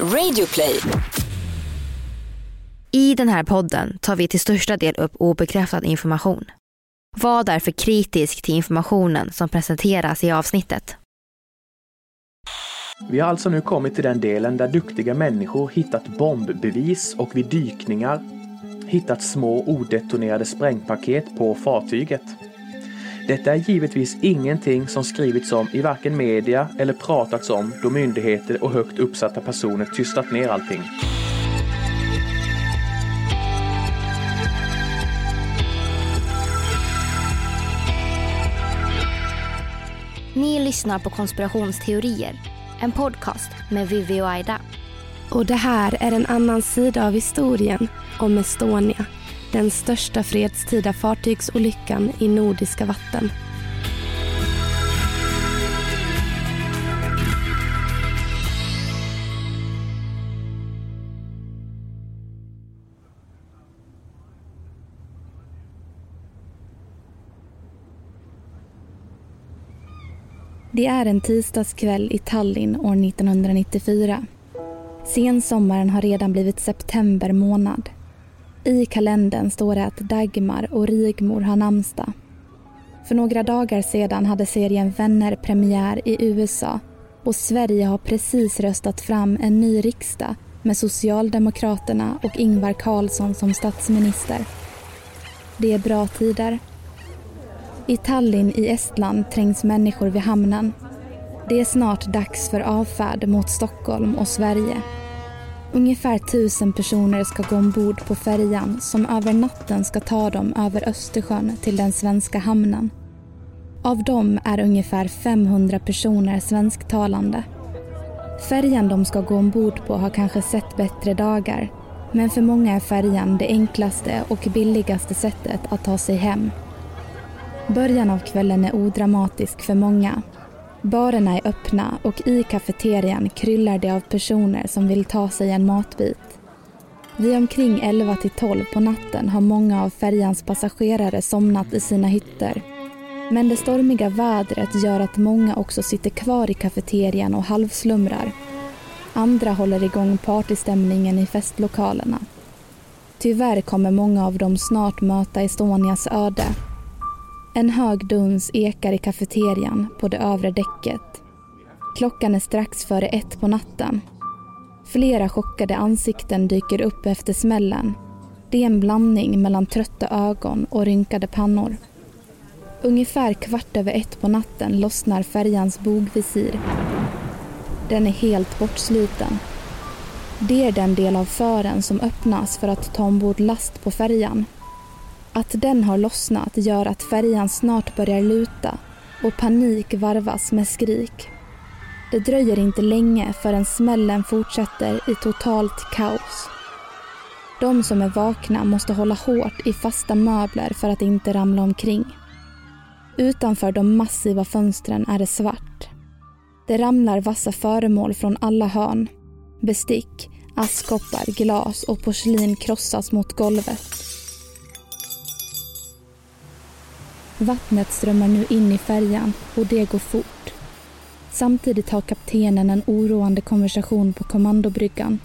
Radioplay. I den här podden tar vi till största del upp obekräftad information. Var därför kritisk till informationen som presenteras i avsnittet. Vi har alltså nu kommit till den delen där duktiga människor hittat bombbevis och vid dykningar hittat små odetonerade sprängpaket på fartyget. Detta är givetvis ingenting som skrivits om i varken media eller pratats om då myndigheter och högt uppsatta personer tystat ner allting. Ni lyssnar på konspirationsteorier, en podcast med Vivi och Aida. Och det här är en annan sida av historien om Estonia. Den största fredstida fartygsolyckan i nordiska vatten. Det är en tisdagskväll i Tallinn år 1994. Sensommaren har redan blivit september månad. I kalendern står det att Dagmar och Rigmor har namnsdag. För några dagar sedan hade serien Vänner premiär i USA och Sverige har precis röstat fram en ny riksdag med Socialdemokraterna och Ingvar Carlsson som statsminister. Det är bra tider. I Tallinn i Estland trängs människor vid hamnen. Det är snart dags för avfärd mot Stockholm och Sverige. Ungefär tusen personer ska gå ombord på färjan som över natten ska ta dem över Östersjön till den svenska hamnen. Av dem är ungefär 500 personer svensktalande. Färjan de ska gå ombord på har kanske sett bättre dagar men för många är färjan det enklaste och billigaste sättet att ta sig hem. Början av kvällen är odramatisk för många Barerna är öppna och i kafeterian kryllar det av personer som vill ta sig en matbit. Vid omkring 11 till 12 på natten har många av färjans passagerare somnat i sina hytter. Men det stormiga vädret gör att många också sitter kvar i kafeterian och halvslumrar. Andra håller igång partystämningen i festlokalerna. Tyvärr kommer många av dem snart möta Estonias öde en hög duns ekar i kafeterian på det övre däcket. Klockan är strax före ett på natten. Flera chockade ansikten dyker upp efter smällen. Det är en blandning mellan trötta ögon och rynkade pannor. Ungefär kvart över ett på natten lossnar färjans bogvisir. Den är helt bortsliten. Det är den del av fören som öppnas för att ta ombord last på färjan. Att den har lossnat gör att färjan snart börjar luta och panik varvas med skrik. Det dröjer inte länge förrän smällen fortsätter i totalt kaos. De som är vakna måste hålla hårt i fasta möbler för att inte ramla omkring. Utanför de massiva fönstren är det svart. Det ramlar vassa föremål från alla hörn. Bestick, askkoppar, glas och porslin krossas mot golvet. Vattnet strömmar nu in i färjan och det går fort. Samtidigt har kaptenen en oroande konversation på kommandobryggan.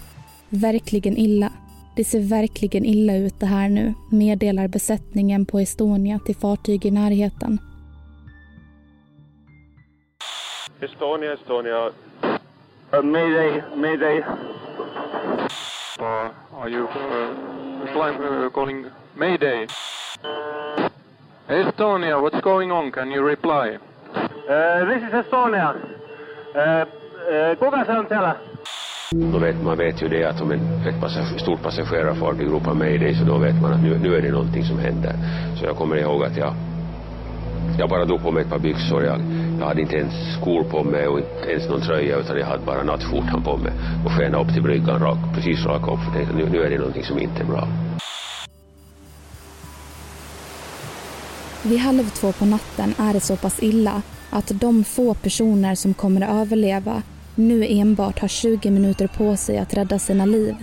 Verkligen illa. Det ser verkligen illa ut det här nu, meddelar besättningen på Estonia till fartyg i närheten. Estonia, Estonia. Uh, mayday, mayday. Uh, are you uh, flying, uh, calling Mayday? Estonia, what's going on? Can you reply? Uh, this is Estonia. Uh, uh, kuka se on siellä? Då vet, man vet ju det att om en, ett passage, stort passagerarfartyg ropar mayday så då vet man att nu, nu är det någonting som händer. Så jag kommer ihåg att jag, jag bara drog på mig ett par byxor. Jag, jag hade inte ens skor på mig och inte ens någon tröja utan jag hade bara nattskjortan på mig och skenade upp till bryggan rak, precis raka upp för tänkte nu, nu är det någonting som inte är bra. Vid halv två på natten är det så pass illa att de få personer som kommer att överleva nu enbart har 20 minuter på sig att rädda sina liv.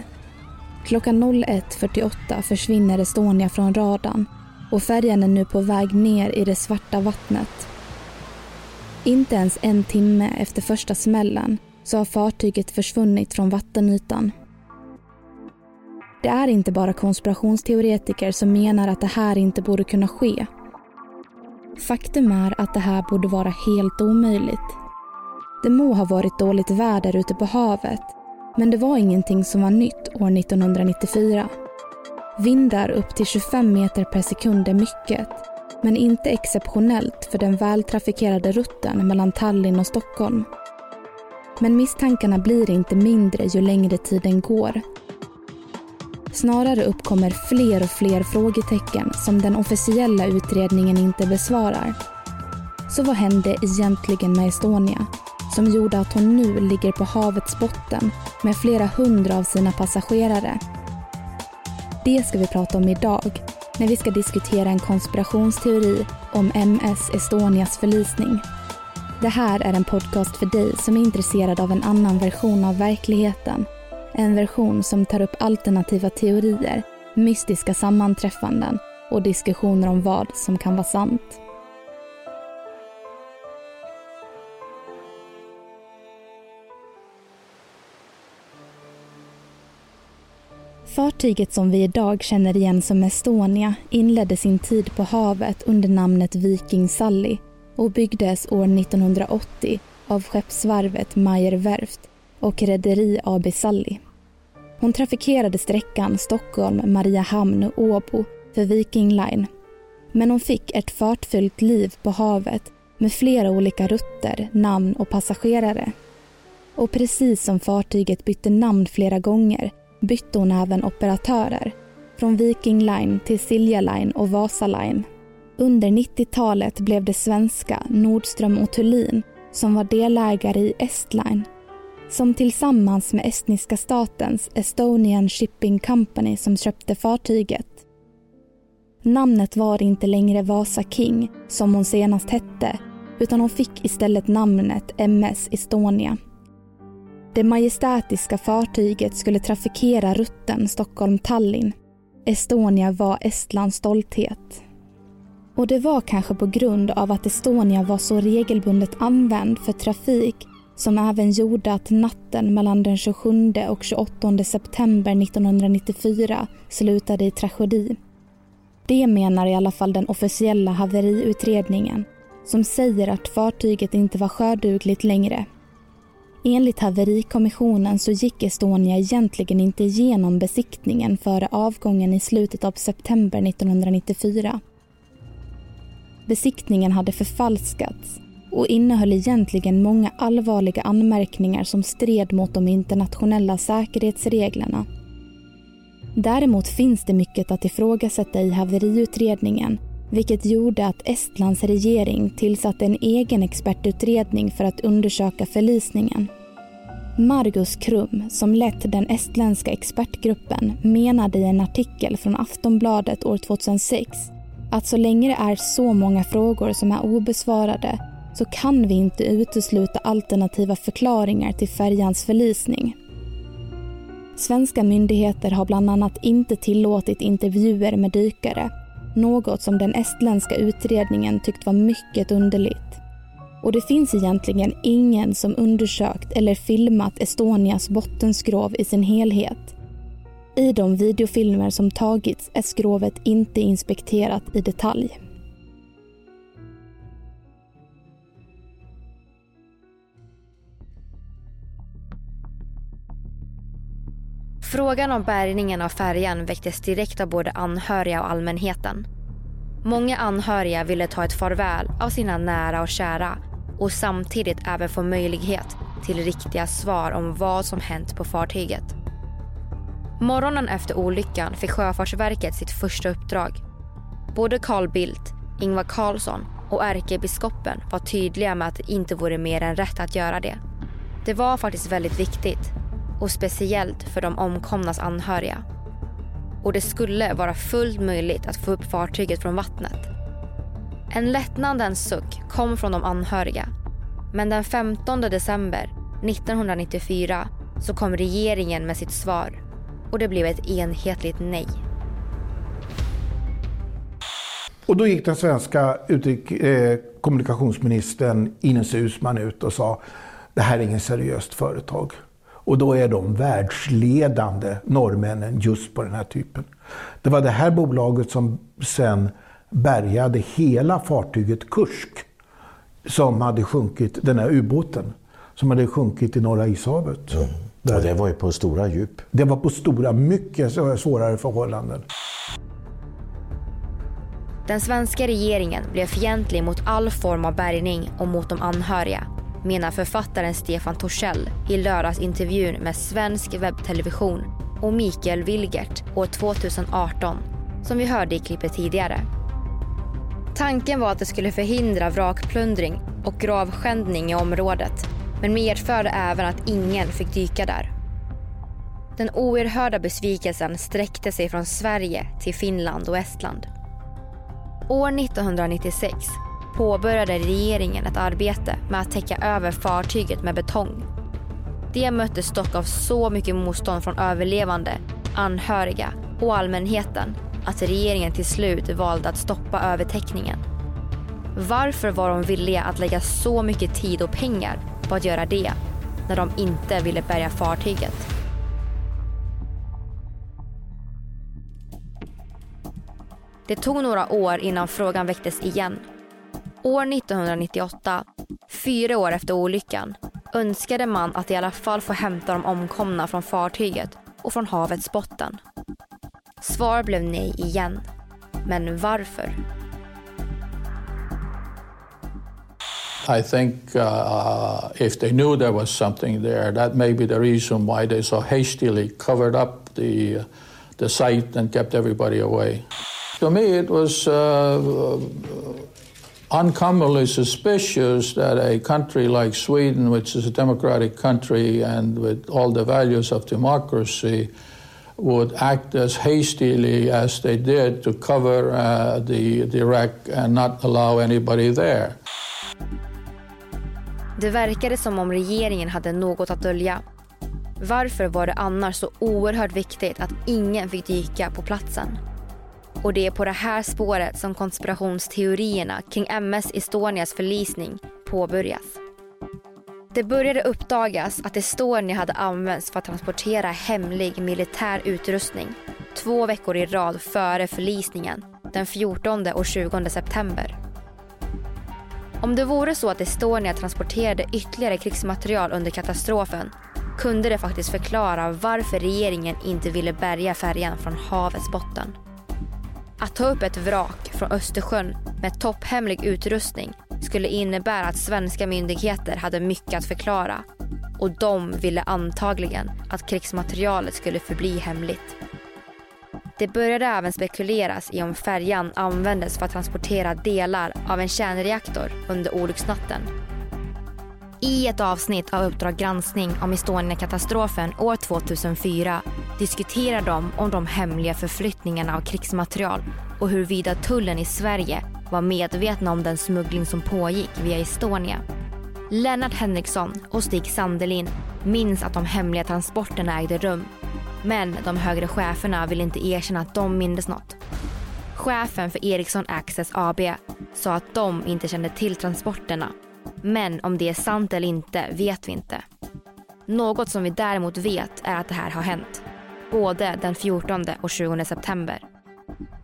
Klockan 01.48 försvinner Estonia från radarn och färjan är nu på väg ner i det svarta vattnet. Inte ens en timme efter första smällen så har fartyget försvunnit från vattenytan. Det är inte bara konspirationsteoretiker som menar att det här inte borde kunna ske. Faktum är att det här borde vara helt omöjligt. Det må ha varit dåligt väder ute på havet, men det var ingenting som var nytt år 1994. Vindar upp till 25 meter per sekund är mycket, men inte exceptionellt för den vältrafikerade rutten mellan Tallinn och Stockholm. Men misstankarna blir inte mindre ju längre tiden går. Snarare uppkommer fler och fler frågetecken som den officiella utredningen inte besvarar. Så vad hände egentligen med Estonia? Som gjorde att hon nu ligger på havets botten med flera hundra av sina passagerare. Det ska vi prata om idag när vi ska diskutera en konspirationsteori om MS Estonias förlisning. Det här är en podcast för dig som är intresserad av en annan version av verkligheten. En version som tar upp alternativa teorier, mystiska sammanträffanden och diskussioner om vad som kan vara sant. Fartyget som vi idag känner igen som Estonia inledde sin tid på havet under namnet Viking Sally och byggdes år 1980 av skeppsvarvet Meyer Werft och Rederi AB Sally. Hon trafikerade sträckan Stockholm-Mariahamn-Åbo för Viking Line. Men hon fick ett fartfyllt liv på havet med flera olika rutter, namn och passagerare. Och precis som fartyget bytte namn flera gånger bytte hon även operatörer. Från Viking Line till Silja Line och Vasa Line. Under 90-talet blev det svenska Nordström och Thulin som var delägare i Estline som tillsammans med estniska statens Estonian Shipping Company som köpte fartyget. Namnet var inte längre Vasa King, som hon senast hette, utan hon fick istället namnet MS Estonia. Det majestätiska fartyget skulle trafikera rutten Stockholm-Tallinn. Estonia var Estlands stolthet. Och det var kanske på grund av att Estonia var så regelbundet använd för trafik som även gjorde att natten mellan den 27 och 28 september 1994 slutade i tragedi. Det menar i alla fall den officiella haveriutredningen som säger att fartyget inte var sjödugligt längre Enligt haverikommissionen så gick Estonia egentligen inte igenom besiktningen före avgången i slutet av september 1994. Besiktningen hade förfalskats och innehöll egentligen många allvarliga anmärkningar som stred mot de internationella säkerhetsreglerna. Däremot finns det mycket att ifrågasätta i haveriutredningen vilket gjorde att Estlands regering tillsatte en egen expertutredning för att undersöka förlisningen. Margus Krum, som lett den estländska expertgruppen, menade i en artikel från Aftonbladet år 2006 att så länge det är så många frågor som är obesvarade så kan vi inte utesluta alternativa förklaringar till färjans förlisning. Svenska myndigheter har bland annat inte tillåtit intervjuer med dykare något som den estländska utredningen tyckt var mycket underligt. Och det finns egentligen ingen som undersökt eller filmat Estonias bottenskrov i sin helhet. I de videofilmer som tagits är skrovet inte inspekterat i detalj. Frågan om bärgningen av färjan väcktes direkt av både anhöriga och allmänheten. Många anhöriga ville ta ett farväl av sina nära och kära och samtidigt även få möjlighet till riktiga svar om vad som hänt på fartyget. Morgonen efter olyckan fick Sjöfartsverket sitt första uppdrag. Både Carl Bildt, Ingvar Carlsson och ärkebiskopen var tydliga med att det inte vore mer än rätt att göra det. Det var faktiskt väldigt viktigt och speciellt för de omkomnas anhöriga. Och det skulle vara fullt möjligt att få upp fartyget från vattnet. En lättnadens suck kom från de anhöriga. Men den 15 december 1994 så kom regeringen med sitt svar och det blev ett enhetligt nej. Och då gick den svenska eh, kommunikationsministern Ines Uusmann ut och sa det här är ingen seriöst företag. Och då är de världsledande, norrmännen, just på den här typen. Det var det här bolaget som sen bärgade hela fartyget Kursk som hade sjunkit, den här ubåten, som hade sjunkit i Norra ishavet. Mm. Och det var ju på stora djup. Det var på stora, mycket svårare förhållanden. Den svenska regeringen blev fientlig mot all form av bärgning och mot de anhöriga menar författaren Stefan Torssell i lördagsintervjun med Svensk webbtelevision och Mikael Wilgert år 2018 som vi hörde i klippet tidigare. Tanken var att det skulle förhindra vrakplundring och gravskändning i området men medförde även att ingen fick dyka där. Den oerhörda besvikelsen sträckte sig från Sverige till Finland och Estland. År 1996 påbörjade regeringen ett arbete med att täcka över fartyget med betong. Det möttes dock av så mycket motstånd från överlevande, anhöriga och allmänheten att regeringen till slut valde att stoppa övertäckningen. Varför var de villiga att lägga så mycket tid och pengar på att göra det när de inte ville bärga fartyget? Det tog några år innan frågan väcktes igen. År 1998, fyra år efter olyckan, önskade man att i alla fall få hämta de omkomna från fartyget och från havets botten. Svar blev nej igen. Men varför? I think uh, if they knew there was something there, that may be the reason why they so hastily covered up the, the site and kept everybody away. To me, it was uh, uncommonly suspicious that a country like Sweden, which is a democratic country and with all the values of democracy, would act as hastily as they did to cover uh, the, the wreck and not allow anybody there. Det verkade som om regeringen hade något att dölja. Varför var det annars så oerhört viktigt att ingen fick dyka på platsen? Och det är på det här spåret som konspirationsteorierna kring MS Estonias förlisning påbörjas. Det började uppdagas att Estonia hade använts för att transportera hemlig militär utrustning två veckor i rad före förlisningen den 14 och 20 september. Om det vore så att Estonia transporterade ytterligare krigsmaterial under katastrofen kunde det faktiskt förklara varför regeringen inte ville bärga färjan från havets botten. Att ta upp ett vrak från Östersjön med topphemlig utrustning skulle innebära att svenska myndigheter hade mycket att förklara och de ville antagligen att krigsmaterialet skulle förbli hemligt. Det började även spekuleras i om färjan användes för att transportera delar av en kärnreaktor under olycksnatten. I ett avsnitt av Uppdrag granskning om Estonia-katastrofen år 2004 diskuterar de om de hemliga förflyttningarna av krigsmaterial och huruvida tullen i Sverige var medvetna om den smuggling som pågick via Estonia. Lennart Henriksson och Stig Sandelin minns att de hemliga transporterna ägde rum. Men de högre cheferna vill inte erkänna att de mindes något. Chefen för Ericsson Access AB sa att de inte kände till transporterna. Men om det är sant eller inte vet vi inte. Något som vi däremot vet är att det här har hänt. Både den 14 och 20 september.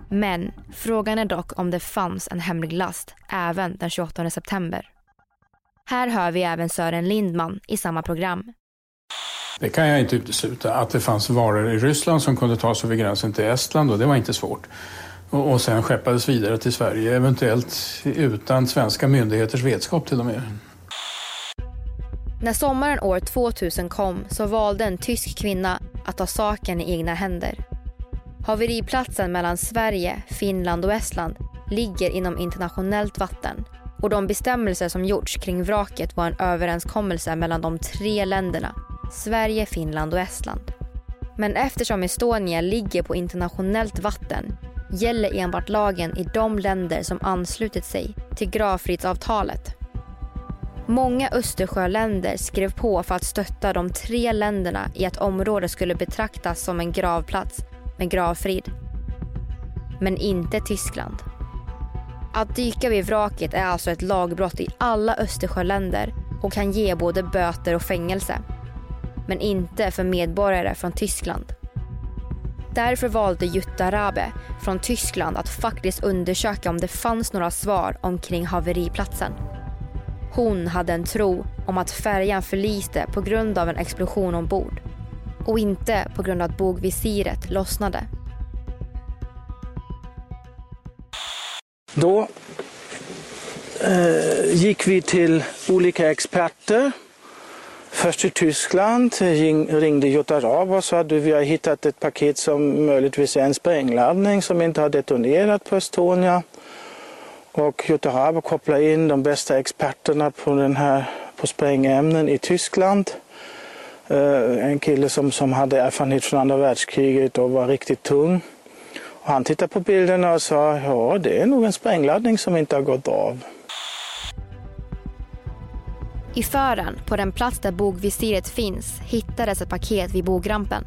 Men frågan är dock om det fanns en hemlig last även den 28 september. Här hör vi även Sören Lindman i samma program. Det kan jag inte utesluta. Att det fanns varor i Ryssland som kunde tas över gränsen till Estland och det var inte svårt. Och, och sen skeppades vidare till Sverige, eventuellt utan svenska myndigheters vetskap till och med. När sommaren år 2000 kom så valde en tysk kvinna att ta saken i egna händer. Haveriplatsen mellan Sverige, Finland och Estland ligger inom internationellt vatten och de bestämmelser som gjorts kring vraket var en överenskommelse mellan de tre länderna Sverige, Finland och Estland. Men eftersom Estonia ligger på internationellt vatten gäller enbart lagen i de länder som anslutit sig till gravfridsavtalet. Många Östersjöländer skrev på för att stötta de tre länderna i att området skulle betraktas som en gravplats med gravfrid. Men inte Tyskland. Att dyka vid vraket är alltså ett lagbrott i alla Östersjöländer och kan ge både böter och fängelse. Men inte för medborgare från Tyskland. Därför valde Jutta Rabe från Tyskland att faktiskt undersöka om det fanns några svar omkring haveriplatsen. Hon hade en tro om att färjan förliste på grund av en explosion ombord och inte på grund av att bogvisiret lossnade. Då eh, gick vi till olika experter. Först i Tyskland ringde Jutta Raab och sa att vi har hittat ett paket som möjligtvis är en sprängladdning som inte har detonerat på Estonia. Och Jutta Raab kopplade in de bästa experterna på, den här, på sprängämnen i Tyskland. Eh, en kille som, som hade erfarenhet från andra världskriget och var riktigt tung. Och han tittade på bilderna och sa ja det är nog en sprängladdning som inte har gått av. I fören, på den plats där bogvisiret finns, hittades ett paket vid bogrampen.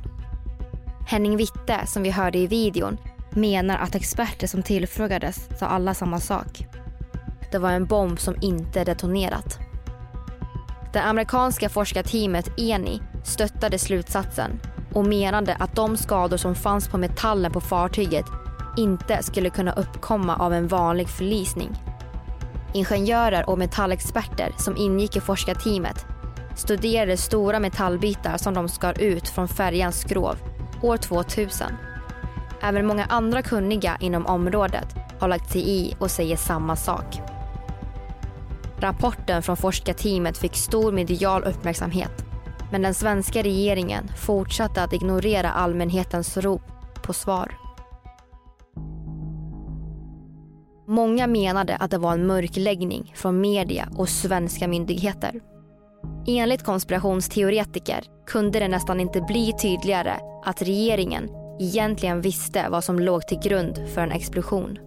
Henning Witte, som vi hörde i videon, menar att experter som tillfrågades sa alla samma sak. Det var en bomb som inte detonerat. Det amerikanska forskarteamet ENI stöttade slutsatsen och menade att de skador som fanns på metallen på fartyget inte skulle kunna uppkomma av en vanlig förlisning. Ingenjörer och metallexperter som ingick i forskarteamet studerade stora metallbitar som de skar ut från färjans skrov år 2000. Även många andra kunniga inom området har lagt sig i och säger samma sak. Rapporten från forskarteamet fick stor medial uppmärksamhet men den svenska regeringen fortsatte att ignorera allmänhetens rop på svar. Många menade att det var en mörkläggning från media och svenska myndigheter. Enligt konspirationsteoretiker kunde det nästan inte bli tydligare att regeringen egentligen visste vad som låg till grund för en explosion.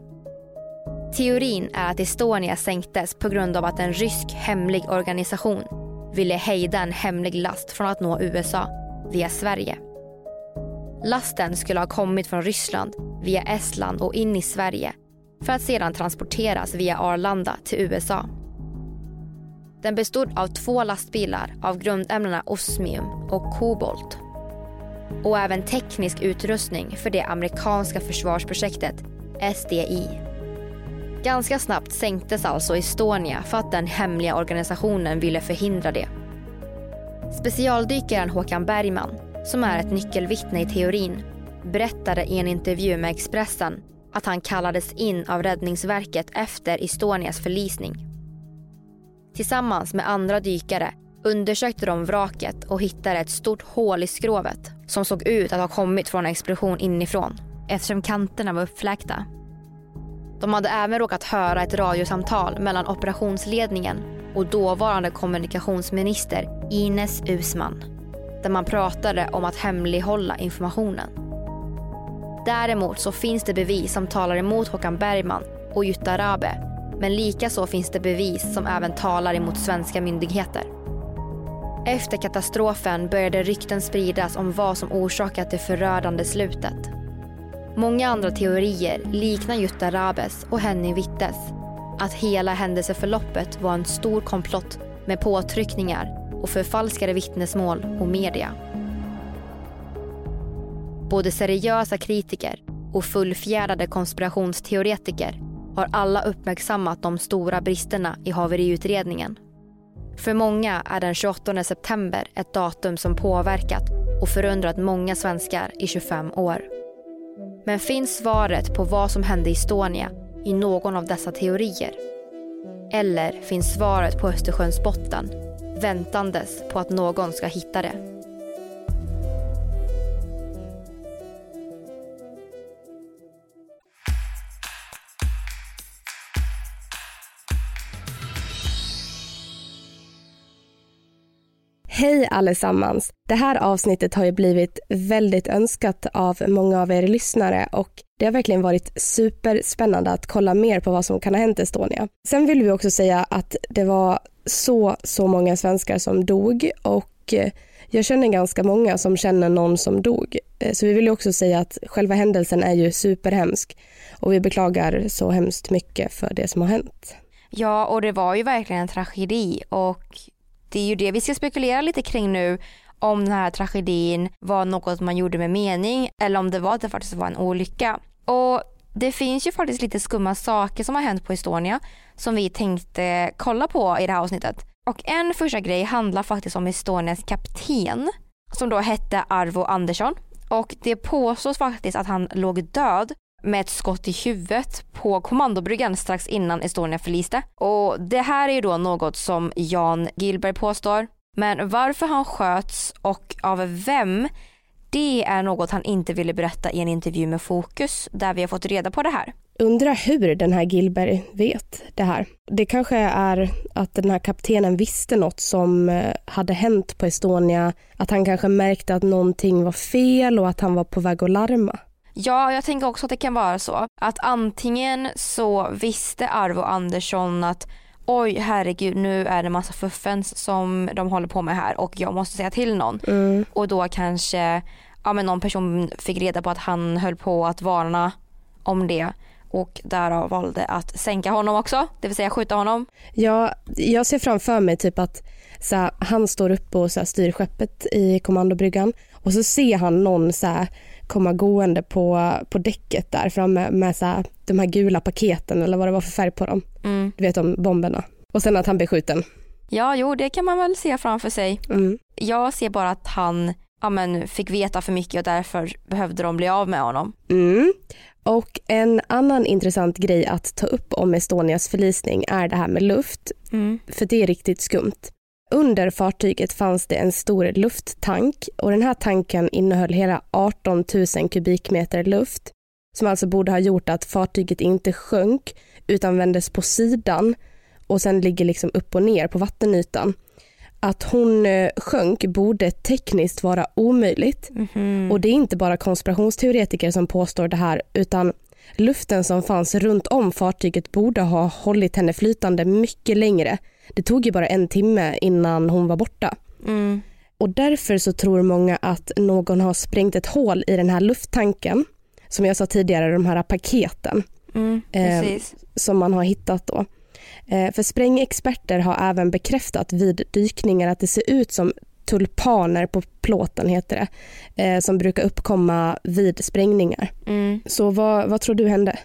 Teorin är att Estonia sänktes på grund av att en rysk hemlig organisation ville hejda en hemlig last från att nå USA via Sverige. Lasten skulle ha kommit från Ryssland via Estland och in i Sverige för att sedan transporteras via Arlanda till USA. Den bestod av två lastbilar av grundämnena osmium och kobolt och även teknisk utrustning för det amerikanska försvarsprojektet SDI. Ganska snabbt sänktes alltså Estonia för att den hemliga organisationen ville förhindra det. Specialdykaren Håkan Bergman, som är ett nyckelvittne i teorin, berättade i en intervju med Expressen att han kallades in av Räddningsverket efter Estonias förlisning. Tillsammans med andra dykare undersökte de vraket och hittade ett stort hål i skrovet som såg ut att ha kommit från en explosion inifrån eftersom kanterna var uppfläkta. De hade även råkat höra ett radiosamtal mellan operationsledningen och dåvarande kommunikationsminister Ines Usman där man pratade om att hemlighålla informationen. Däremot så finns det bevis som talar emot Håkan Bergman och Jutta Rabe men likaså finns det bevis som även talar emot svenska myndigheter. Efter katastrofen började rykten spridas om vad som orsakat det förödande slutet. Många andra teorier liknar Jutta Rabes och Henning Wittes. Att hela händelseförloppet var en stor komplott med påtryckningar och förfalskade vittnesmål och media. Både seriösa kritiker och fullfjädrade konspirationsteoretiker har alla uppmärksammat de stora bristerna i haveriutredningen. För många är den 28 september ett datum som påverkat och förundrat många svenskar i 25 år. Men finns svaret på vad som hände i Estonia i någon av dessa teorier? Eller finns svaret på Östersjöns botten väntandes på att någon ska hitta det? Hej allesammans! Det här avsnittet har ju blivit väldigt önskat av många av er lyssnare och det har verkligen varit superspännande att kolla mer på vad som kan ha hänt Estonia. Sen vill vi också säga att det var så, så många svenskar som dog och eh, jag känner ganska många som känner någon som dog. Eh, så vi vill också säga att själva händelsen är ju superhemsk och vi beklagar så hemskt mycket för det som har hänt. Ja, och det var ju verkligen en tragedi och det är ju det vi ska spekulera lite kring nu om den här tragedin var något man gjorde med mening eller om det var att det faktiskt var en olycka. Och det finns ju faktiskt lite skumma saker som har hänt på Estonia som vi tänkte kolla på i det här avsnittet. Och en första grej handlar faktiskt om Estonias kapten som då hette Arvo Andersson och det påstås faktiskt att han låg död med ett skott i huvudet på kommandobryggan strax innan Estonia förliste. Och det här är ju då något som Jan Gillberg påstår. Men varför han sköts och av vem det är något han inte ville berätta i en intervju med Fokus där vi har fått reda på det här. Undrar hur den här Gilberg vet det här. Det kanske är att den här kaptenen visste något som eh, hade hänt på Estonia. Att han kanske märkte att någonting var fel och att han var på väg att larma. Ja, jag tänker också att det kan vara så. Att antingen så visste Arvo Andersson att oj herregud nu är det massa fuffens som de håller på med här och jag måste säga till någon. Mm. Och då kanske ja, men någon person fick reda på att han höll på att varna om det och därav valde att sänka honom också, det vill säga skjuta honom. Ja, jag ser framför mig typ att så här, han står upp och så här, styr skeppet i kommandobryggan och så ser han någon så här, komma gående på, på däcket där framme med så här, de här gula paketen eller vad det var för färg på dem. Mm. Du vet om bomberna. Och sen att han blir skjuten. Ja, jo det kan man väl se framför sig. Mm. Jag ser bara att han ja, men, fick veta för mycket och därför behövde de bli av med honom. Mm. Och en annan intressant grej att ta upp om Estonias förlisning är det här med luft. Mm. För det är riktigt skumt. Under fartyget fanns det en stor lufttank och den här tanken innehöll hela 18 000 kubikmeter luft som alltså borde ha gjort att fartyget inte sjönk utan vändes på sidan och sen ligger liksom upp och ner på vattenytan. Att hon eh, sjönk borde tekniskt vara omöjligt. Mm. Och det är inte bara konspirationsteoretiker som påstår det här utan luften som fanns runt om fartyget borde ha hållit henne flytande mycket längre. Det tog ju bara en timme innan hon var borta. Mm. Och därför så tror många att någon har sprängt ett hål i den här lufttanken. Som jag sa tidigare, de här paketen. Mm, eh, som man har hittat då. Eh, för sprängexperter har även bekräftat vid dykningar att det ser ut som tulpaner på plåten heter det. Eh, som brukar uppkomma vid sprängningar. Mm. Så vad, vad tror du hände?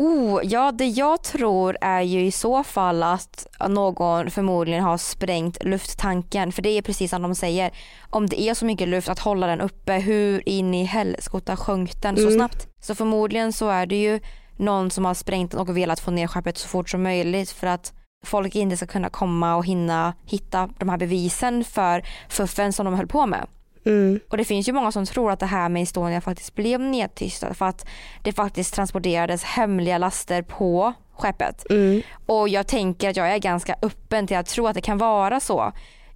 Oh, ja, det jag tror är ju i så fall att någon förmodligen har sprängt lufttanken. För det är precis som de säger. Om det är så mycket luft att hålla den uppe, hur in i helskotta sjönk den så Mm. snabbt? Så förmodligen så är det ju någon som har sprängt den och velat få ner skeppet så fort som möjligt för att folk inte ska kunna komma och hinna hitta de här bevisen för fuffen som de höll på med. Mm. Och det finns ju många som tror att det här med Estonia faktiskt blev nedtystat för att det faktiskt transporterades hemliga laster på skeppet. Mm. Och jag tänker att jag är ganska öppen till att tro att det kan vara så.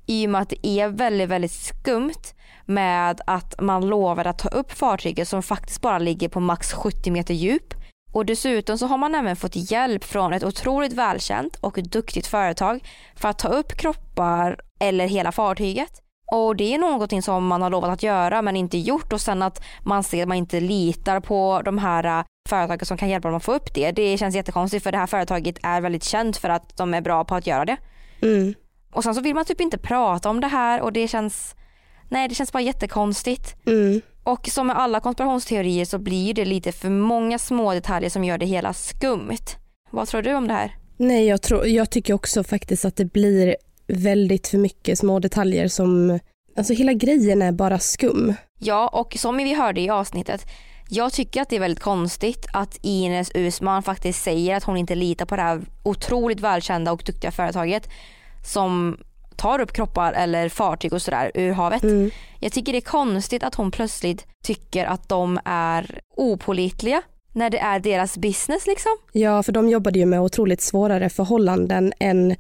I och med att det är väldigt, väldigt skumt med att man lovar att ta upp fartyget som faktiskt bara ligger på max 70 meter djup. Och dessutom så har man även fått hjälp från ett otroligt välkänt och duktigt företag för att ta upp kroppar eller hela fartyget. Och det är någonting som man har lovat att göra men inte gjort och sen att man ser att man inte litar på de här äh, företagen som kan hjälpa dem att få upp det. Det känns jättekonstigt för det här företaget är väldigt känt för att de är bra på att göra det. Mm. Och sen så vill man typ inte prata om det här och det känns, nej det känns bara jättekonstigt. Mm. Och som med alla konspirationsteorier så blir det lite för många små detaljer som gör det hela skumt. Vad tror du om det här? Nej, jag, tror, jag tycker också faktiskt att det blir väldigt för mycket små detaljer som... Alltså hela grejen är bara skum. Ja, och som vi hörde i avsnittet, jag tycker att det är väldigt konstigt att Ines Usman faktiskt säger att hon inte litar på det här otroligt välkända och duktiga företaget som tar upp kroppar eller fartyg och sådär ur havet. Mm. Jag tycker det är konstigt att hon plötsligt tycker att de är opolitliga när det är deras business liksom. Ja, för de jobbade ju med otroligt svårare förhållanden än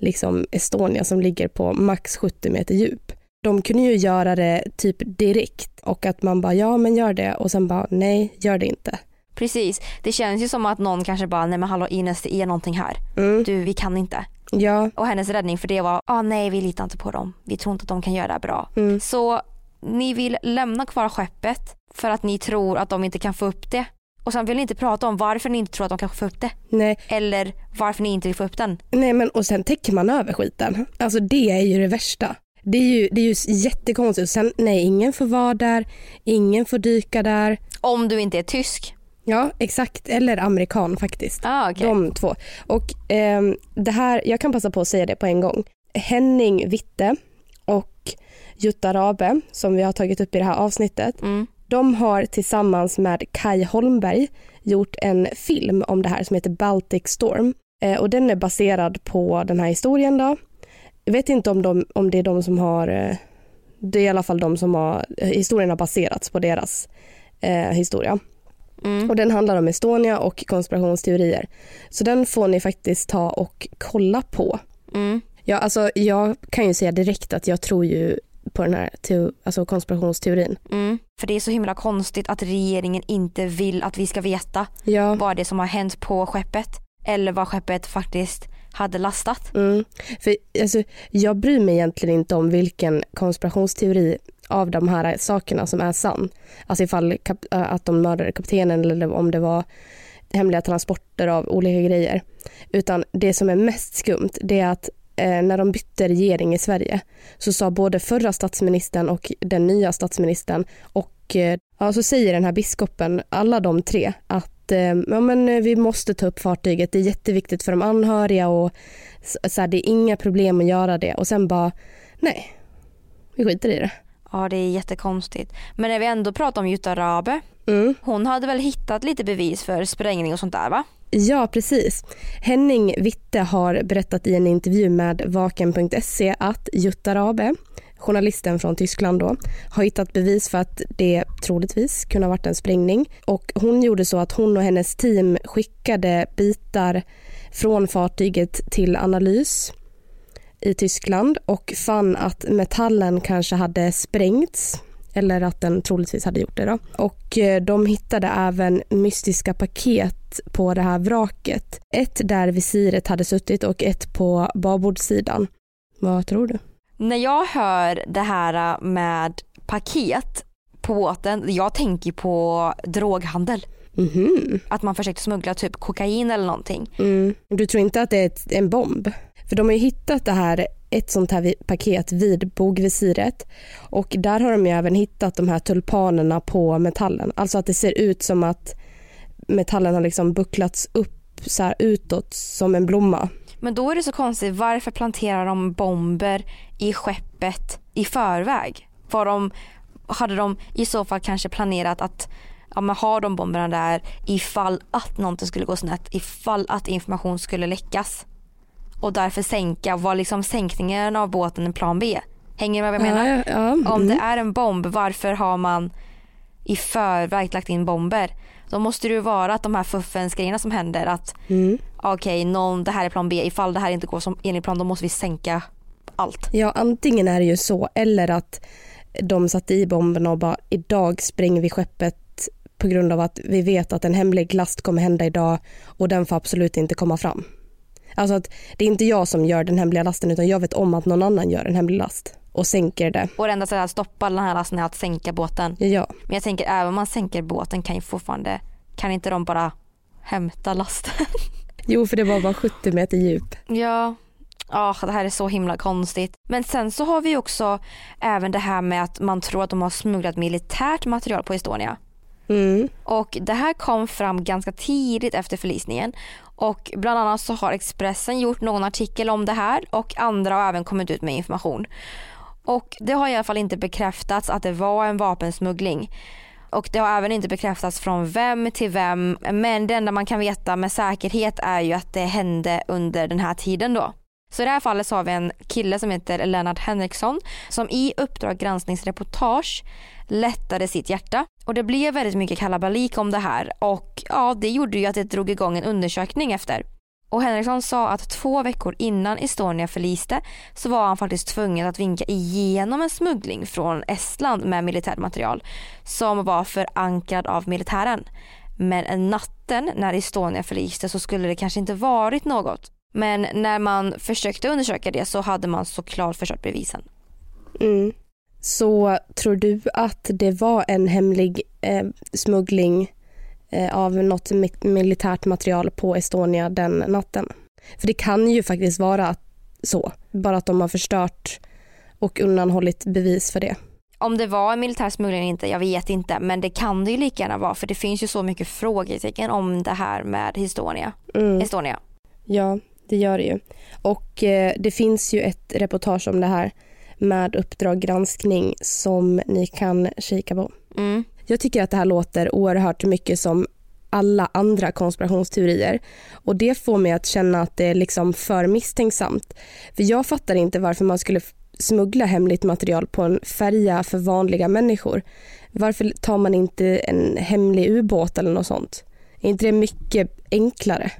liksom Estonia som ligger på max 70 meter djup. De kunde ju göra det typ direkt och att man bara ja men gör det och sen bara nej gör det inte. Precis, det känns ju som att någon kanske bara nej men hallå Ines det är någonting här. Mm. Du vi kan inte. Ja, Och hennes räddning för det var ah, nej vi litar inte på dem. Vi tror inte att de kan göra det här bra. Mm. Så ni vill lämna kvar skeppet för att ni tror att de inte kan få upp det. Och sen vill ni inte prata om varför ni inte tror att de kanske får upp det. Nej. Eller varför ni inte vill få upp den. Nej men och sen täcker man över skiten. Alltså det är ju det värsta. Det är ju, det är ju jättekonstigt. Sen nej, ingen får vara där, ingen får dyka där. Om du inte är tysk. Ja, exakt. Eller amerikan faktiskt. Ah, okay. De två. Och ehm, det här, jag kan passa på att säga det på en gång. Henning Witte och Jutta Rabe, som vi har tagit upp i det här avsnittet, Mm. De har tillsammans med Kai Holmberg gjort en film om det här som heter Baltic Storm. Eh, och den är baserad på den här historien då. Jag vet inte om, de, om det är de som har, eh, det är i alla fall de som har, eh, historien har baserats på deras eh, historia. Mm. Och den handlar om Estonia och konspirationsteorier. Så den får ni faktiskt ta och kolla på. Mm. Ja, alltså, jag kan ju säga direkt att jag tror ju på den här teo- alltså konspirationsteorin. Mm. För det är så himla konstigt att regeringen inte vill att vi ska veta Ja. vad det som har hänt på skeppet. Eller vad skeppet faktiskt hade lastat. Mm. För, alltså, jag bryr mig egentligen inte om vilken konspirationsteori av de här sakerna som är sann. Alltså ifall kap- äh, att de mördade kaptenen eller om det var hemliga transporter av olika grejer. Utan det som är mest skumt det är att Eh, när de bytte regering i Sverige så sa både förra statsministern och den nya statsministern och eh, ja, så säger den här biskopen, alla de tre, att eh, ja, men, eh, vi måste ta upp fartyget, det är jätteviktigt för de anhöriga och så, så här, det är inga problem att göra det och sen bara nej, vi skiter i det. Ja det är jättekonstigt. Men när vi ändå pratar om Jutta Rabe. Mm. Hon hade väl hittat lite bevis för sprängning och sånt där va? Ja, precis. Henning Witte har berättat i en intervju med Vaken.se att Jutta Rabe, journalisten från Tyskland då, har hittat bevis för att det troligtvis kunde ha varit en sprängning. Och hon gjorde så att hon och hennes team skickade bitar från fartyget till analys i Tyskland och fann att metallen kanske hade sprängts eller att den troligtvis hade gjort det. Då. Och eh, de hittade även mystiska paket på det här vraket. Ett där visiret hade suttit och ett på babordssidan. Vad tror du? När jag hör det här med paket på båten, jag tänker på droghandel. Mhm. Att man försökte smuggla typ kokain eller någonting. Mm. Du tror inte att det är en bomb? För de har ju hittat det här, ett sånt här paket vid bogvisiret och där har de ju även hittat de här tulpanerna på metallen. Alltså att det ser ut som att metallen har liksom bucklats upp så här utåt som en blomma. Men då är det så konstigt, varför planterar de bomber i skeppet i förväg? Var de, hade de i så fall kanske planerat att ja, men har de bomberna där ifall att någonting skulle gå snett, ifall att information skulle läckas? Och därför sänka, var liksom sänkningen av båten en plan B? Hänger du med vad jag Ja, menar? ja, ja. Om Mm. det är en bomb, varför har man i förväg lagt in bomber? Då måste det ju vara att de här fuffens grejerna som händer att Mm. okej, någon, det här är plan B. Ifall det här inte går som enligt plan då måste vi sänka allt. Ja, antingen är det ju så eller att de satte i bomberna och bara idag spränger vi skeppet på grund av att vi vet att en hemlig last kommer hända idag och den får absolut inte komma fram. Alltså att det är inte jag som gör den hemliga lasten utan jag vet om att någon annan gör en hemlig last och sänker det. Och det enda sättet att stoppa den här lasten är att sänka båten. Ja. Men jag tänker även om man sänker båten kan ju fortfarande, kan inte de bara hämta lasten? Jo, för det var bara 70 meter djup. Ja, Ja, det här är så himla konstigt. Men sen så har vi också även det här med att man tror att de har smugglat militärt material på Estonia. Mm. Och det här kom fram ganska tidigt efter förlisningen. Och bland annat så har Expressen gjort någon artikel om det här och andra har även kommit ut med information. Och det har i alla fall inte bekräftats att det var en vapensmuggling. Och det har även inte bekräftats från vem till vem. Men det enda man kan veta med säkerhet är ju att det hände under den här tiden då. Så i det här fallet så har vi en kille som heter Lennart Henriksson som i Uppdrag granskningsreportage lättade sitt hjärta. Och det blev väldigt mycket kalabalik om det här och ja, det gjorde ju att det drog igång en undersökning efter. Och Henriksson sa att två veckor innan Estonia förliste så var han faktiskt tvungen att vinka igenom en smuggling från Estland med militärmaterial som var förankrad av militären. Men natten när Estonia förliste så skulle det kanske inte varit något. Men när man försökte undersöka det så hade man såklart förstört bevisen. Mm. Så tror du att det var en hemlig eh, smuggling eh, av något mi- militärt material på Estonia den natten. För det kan ju faktiskt vara så, bara att de har förstört och undanhållit bevis för det. Om det var en militär smuggling eller inte, jag vet inte. Men det kan det ju lika gärna vara för det finns ju så mycket frågetecken om det här med Estonia. Mm. Estonia. Ja, det gör det ju. Och eh, det finns ju ett reportage om det här med Uppdrag granskning som ni kan kika på. Mm. Jag tycker att det här låter oerhört mycket som alla andra konspirationsteorier och det får mig att känna att det är liksom för misstänksamt. För jag fattar inte varför man skulle smuggla hemligt material på en färja för vanliga människor. Varför tar man inte en hemlig ubåt eller något sånt? Är inte det mycket enklare?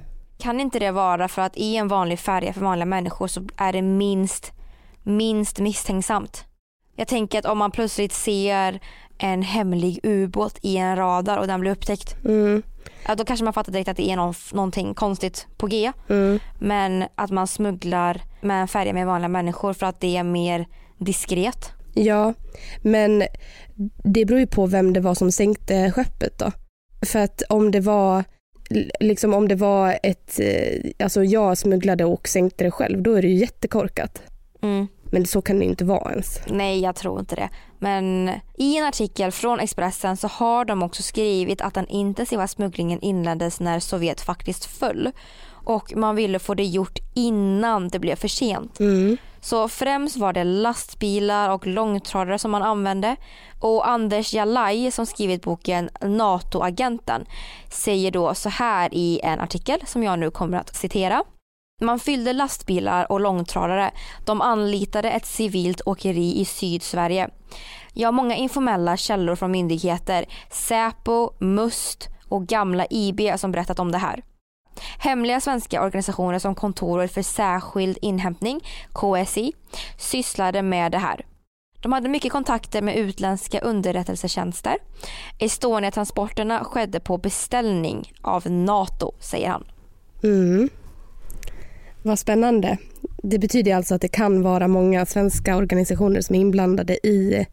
Kan inte det vara för att i en vanlig färja för vanliga människor så är det minst, minst misstänksamt? Jag tänker att om man plötsligt ser en hemlig ubåt i en radar och den blir upptäckt. Mm. Ja, då kanske man fattar direkt att det är någon, någonting konstigt på G. Mm. Men att man smugglar med en färja med vanliga människor för att det är mer diskret. Ja, men det beror ju på vem det var som sänkte skeppet då. För att om det var liksom om det var ett, eh, alltså jag smugglade och sänkte det själv, då är det ju jättekorkat. Mm. Men så kan det inte vara ens. Nej, jag tror inte det. Men i en artikel från Expressen så har de också skrivit att den intensiva smugglingen inleddes när Sovjet faktiskt föll. Och man ville få det gjort innan det blev för sent. Mm. Så främst var det lastbilar och långtradare som man använde. Och Anders Jalaj som skrivit boken NATO-agenten säger då så här i en artikel som jag nu kommer att citera. Man fyllde lastbilar och långtradare. De anlitade ett civilt åkeri i Sydsverige. Jag har många informella källor från myndigheter, Säpo, Must och gamla IB som berättat om det här. Hemliga svenska organisationer som Kontoret för särskild inhämtning, KSI, sysslade med det här. De hade mycket kontakter med utländska underrättelsetjänster. Estonia-transporterna skedde på beställning av NATO, säger han. Mm. Vad spännande. Det betyder alltså att det kan vara många svenska organisationer som är inblandade i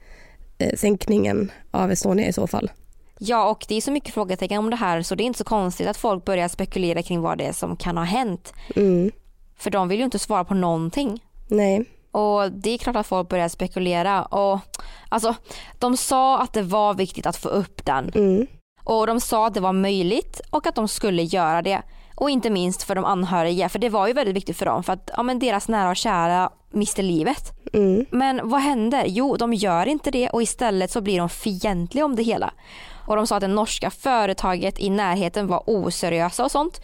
eh, sänkningen av Estonia i så fall. Ja, och det är så mycket frågetecken om det här så det är inte så konstigt att folk börjar spekulera kring vad det är som kan ha hänt. Mm. För de vill ju inte svara på någonting. Nej. Och det är klart att folk börjar spekulera. Och, alltså, de sa att det var viktigt att få upp den. Mm. Och de sa att det var möjligt och att de skulle göra det. Och inte minst för de anhöriga, för det var ju väldigt viktigt för dem för att ja, men deras nära och kära miste livet. Mm. Men vad händer? Jo, de gör inte det och istället så blir de fientliga om det hela. Och de sa att det norska företaget i närheten var oseriösa och sånt.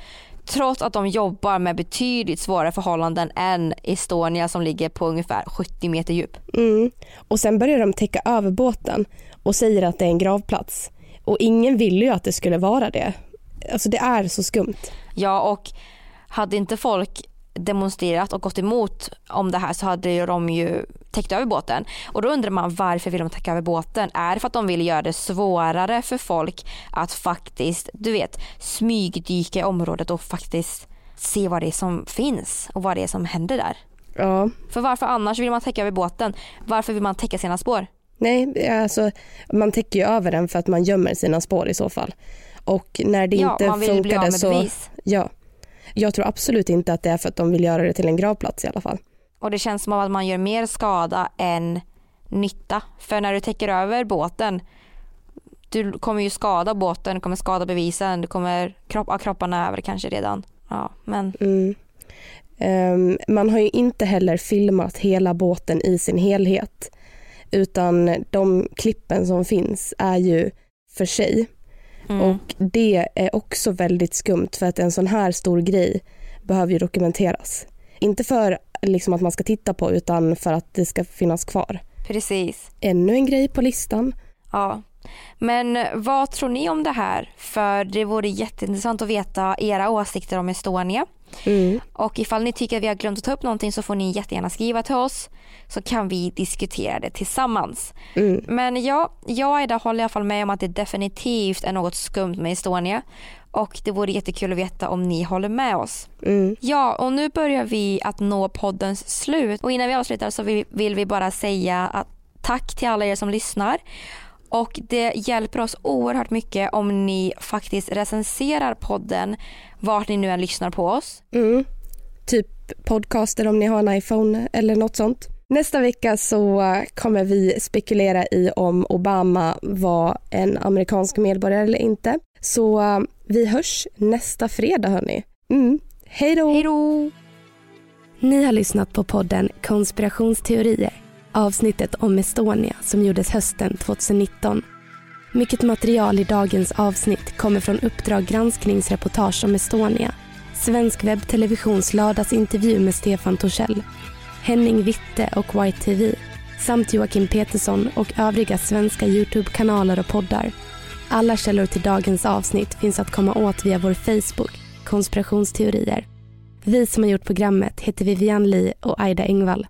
Trots att de jobbar med betydligt svårare förhållanden än Estonia som ligger på ungefär 70 meter djup. Mm. Och sen börjar de täcka över båten och säger att det är en gravplats. Och ingen ville ju att det skulle vara det. Alltså det är så skumt. Ja, och hade inte folk demonstrerat och gått emot om det här så hade ju de ju täckt över båten. Och då undrar man varför vill de täcka över båten? Är det för att de vill göra det svårare för folk att faktiskt, du vet, smygdyka i området och faktiskt se vad det är som finns och vad det är som händer där? Ja. För varför annars vill man täcka över båten? Varför vill man täcka sina spår? Nej, alltså man täcker ju över den för att man gömmer sina spår i så fall. Och när det Ja, inte man vill bli av funkade med så... bevis. Ja. Jag tror absolut inte att det är för att de vill göra det till en gravplats i alla fall. Och det känns som att man gör mer skada än nytta. För när du täcker över båten, du kommer ju skada båten, du kommer skada bevisen, du kommer kroppa kropparna över kanske redan. Ja, men Mm. Ehm, man har ju inte heller filmat hela båten i sin helhet. Utan de klippen som finns är ju för sig. Mm. Och det är också väldigt skumt för att en sån här stor grej behöver ju dokumenteras. Inte för liksom att man ska titta på utan för att det ska finnas kvar. precis. Ännu en grej på listan. Ja. Men vad tror ni om det här? För det vore jätteintressant att veta era åsikter om Estonia. Mm. Och ifall ni tycker att vi har glömt att ta upp någonting så får ni jättegärna skriva till oss så kan vi diskutera det tillsammans. Mm. Men ja, jag och Ida håller i alla fall med om att det definitivt är något skumt med Estonia och det vore jättekul att veta om ni håller med oss. Mm. Ja, och nu börjar vi att nå poddens slut och innan vi avslutar så vill, vill vi bara säga att tack till alla er som lyssnar Och det hjälper oss oerhört mycket om ni faktiskt recenserar podden vart ni nu än lyssnar på oss. Mm. Typ podcaster om ni har en iPhone eller något sånt. Nästa vecka så kommer vi spekulera i om Obama var en amerikansk medborgare eller inte. Så uh, vi hörs nästa fredag hörni. Mm. Hej då! Hej då! Ni har lyssnat på podden Konspirationsteorier. Avsnittet om Estonia som gjordes hösten 2019. Mycket material i dagens avsnitt kommer från Uppdrag granskningsreportage om Estonia. Svensk webbtelevisions lördagsintervju med Stefan Torssell. Henning Witte och White TV samt Joakim Petersson och övriga svenska Youtube-kanaler och poddar. Alla källor till dagens avsnitt finns att komma åt via vår Facebook, konspirationsteorier. Vi som har gjort programmet heter Vivian Lee och Aida Engvall.